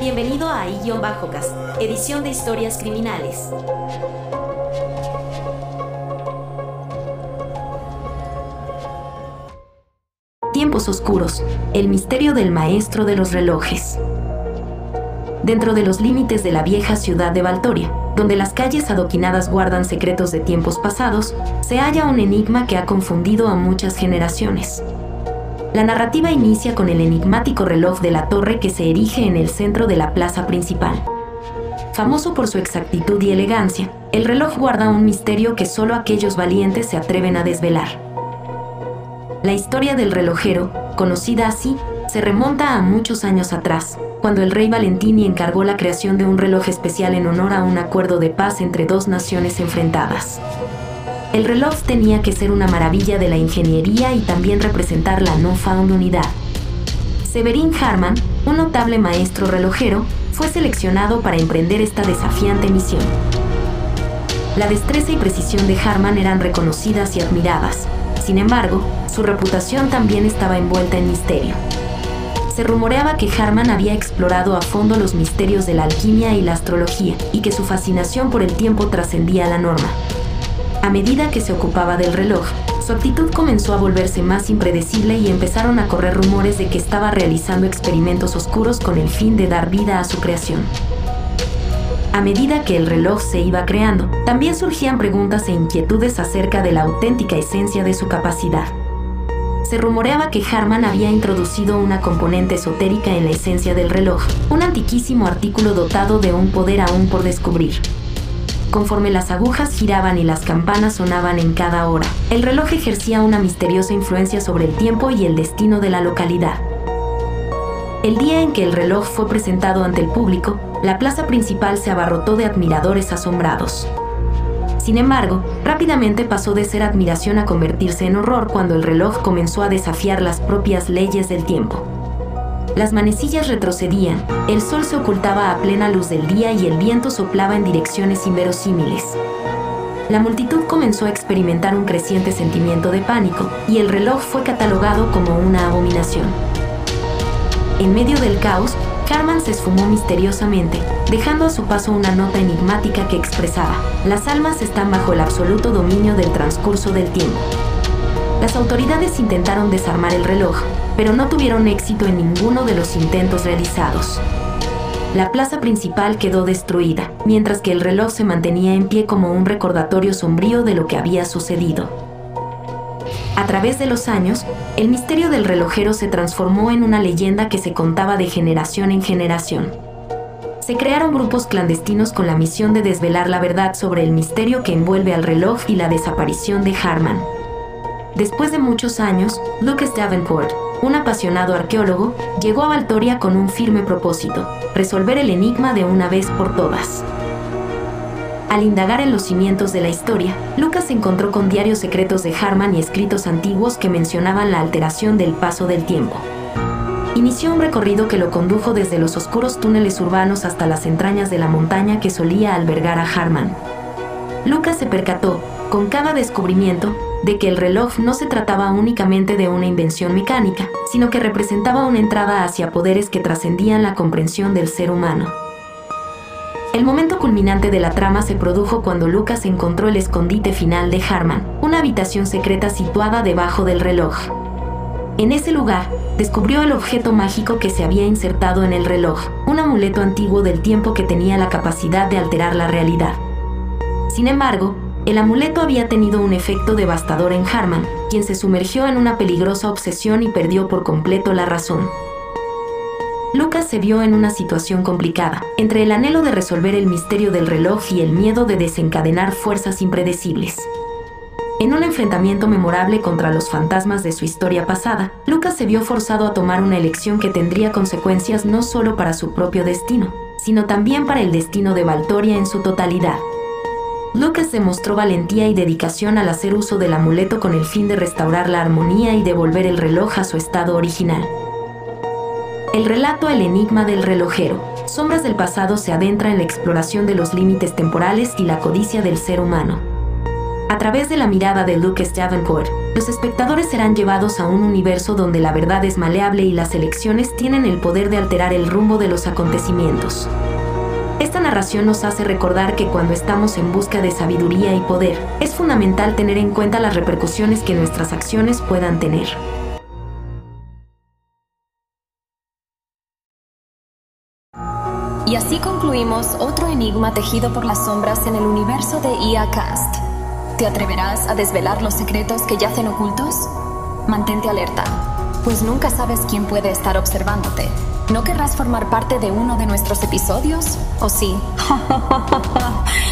Bienvenido a I-Bajocas, edición de historias criminales. Tiempos oscuros, el misterio del maestro de los relojes. Dentro de los límites de la vieja ciudad de Valtoria, donde las calles adoquinadas guardan secretos de tiempos pasados, se halla un enigma que ha confundido a muchas generaciones. La narrativa inicia con el enigmático reloj de la torre que se erige en el centro de la plaza principal. Famoso por su exactitud y elegancia, el reloj guarda un misterio que solo aquellos valientes se atreven a desvelar. La historia del relojero, conocida así, se remonta a muchos años atrás, cuando el rey Valentini encargó la creación de un reloj especial en honor a un acuerdo de paz entre dos naciones enfrentadas. El reloj tenía que ser una maravilla de la ingeniería y también representar la no found unidad. Severin Harman, un notable maestro relojero, fue seleccionado para emprender esta desafiante misión. La destreza y precisión de Harman eran reconocidas y admiradas. Sin embargo, su reputación también estaba envuelta en misterio. Se rumoreaba que Harman había explorado a fondo los misterios de la alquimia y la astrología, y que su fascinación por el tiempo trascendía la norma. A medida que se ocupaba del reloj, su actitud comenzó a volverse más impredecible y empezaron a correr rumores de que estaba realizando experimentos oscuros con el fin de dar vida a su creación. A medida que el reloj se iba creando, también surgían preguntas e inquietudes acerca de la auténtica esencia de su capacidad. Se rumoreaba que Harman había introducido una componente esotérica en la esencia del reloj, un antiquísimo artículo dotado de un poder aún por descubrir, conforme las agujas giraban y las campanas sonaban en cada hora. El reloj ejercía una misteriosa influencia sobre el tiempo y el destino de la localidad. El día en que el reloj fue presentado ante el público, la plaza principal se abarrotó de admiradores asombrados. Sin embargo, rápidamente pasó de ser admiración a convertirse en horror cuando el reloj comenzó a desafiar las propias leyes del tiempo. Las manecillas retrocedían, el sol se ocultaba a plena luz del día y el viento soplaba en direcciones inverosímiles. La multitud comenzó a experimentar un creciente sentimiento de pánico y el reloj fue catalogado como una abominación. En medio del caos, Carman se esfumó misteriosamente, dejando a su paso una nota enigmática que expresaba, las almas están bajo el absoluto dominio del transcurso del tiempo. Las autoridades intentaron desarmar el reloj, pero no tuvieron éxito en ninguno de los intentos realizados. La plaza principal quedó destruida, mientras que el reloj se mantenía en pie como un recordatorio sombrío de lo que había sucedido. A través de los años, el misterio del relojero se transformó en una leyenda que se contaba de generación en generación. Se crearon grupos clandestinos con la misión de desvelar la verdad sobre el misterio que envuelve al reloj y la desaparición de Harman. Después de muchos años, Lucas Davenport, un apasionado arqueólogo, llegó a Valtoria con un firme propósito, resolver el enigma de una vez por todas. Al indagar en los cimientos de la historia, Lucas se encontró con diarios secretos de Harman y escritos antiguos que mencionaban la alteración del paso del tiempo. Inició un recorrido que lo condujo desde los oscuros túneles urbanos hasta las entrañas de la montaña que solía albergar a Harman. Lucas se percató, con cada descubrimiento, de que el reloj no se trataba únicamente de una invención mecánica, sino que representaba una entrada hacia poderes que trascendían la comprensión del ser humano. El momento culminante de la trama se produjo cuando Lucas encontró el escondite final de Harman, una habitación secreta situada debajo del reloj. En ese lugar, descubrió el objeto mágico que se había insertado en el reloj, un amuleto antiguo del tiempo que tenía la capacidad de alterar la realidad. Sin embargo, el amuleto había tenido un efecto devastador en Harman, quien se sumergió en una peligrosa obsesión y perdió por completo la razón. Lucas se vio en una situación complicada, entre el anhelo de resolver el misterio del reloj y el miedo de desencadenar fuerzas impredecibles. En un enfrentamiento memorable contra los fantasmas de su historia pasada, Lucas se vio forzado a tomar una elección que tendría consecuencias no solo para su propio destino, sino también para el destino de Valtoria en su totalidad. Lucas demostró valentía y dedicación al hacer uso del amuleto con el fin de restaurar la armonía y devolver el reloj a su estado original. El relato El enigma del relojero. Sombras del pasado se adentra en la exploración de los límites temporales y la codicia del ser humano. A través de la mirada de Lucas Davenport, los espectadores serán llevados a un universo donde la verdad es maleable y las elecciones tienen el poder de alterar el rumbo de los acontecimientos. Esta narración nos hace recordar que cuando estamos en busca de sabiduría y poder, es fundamental tener en cuenta las repercusiones que nuestras acciones puedan tener. Y así concluimos otro enigma tejido por las sombras en el universo de IA Cast. ¿Te atreverás a desvelar los secretos que yacen ocultos? Mantente alerta, pues nunca sabes quién puede estar observándote. ¿No querrás formar parte de uno de nuestros episodios? ¿O sí?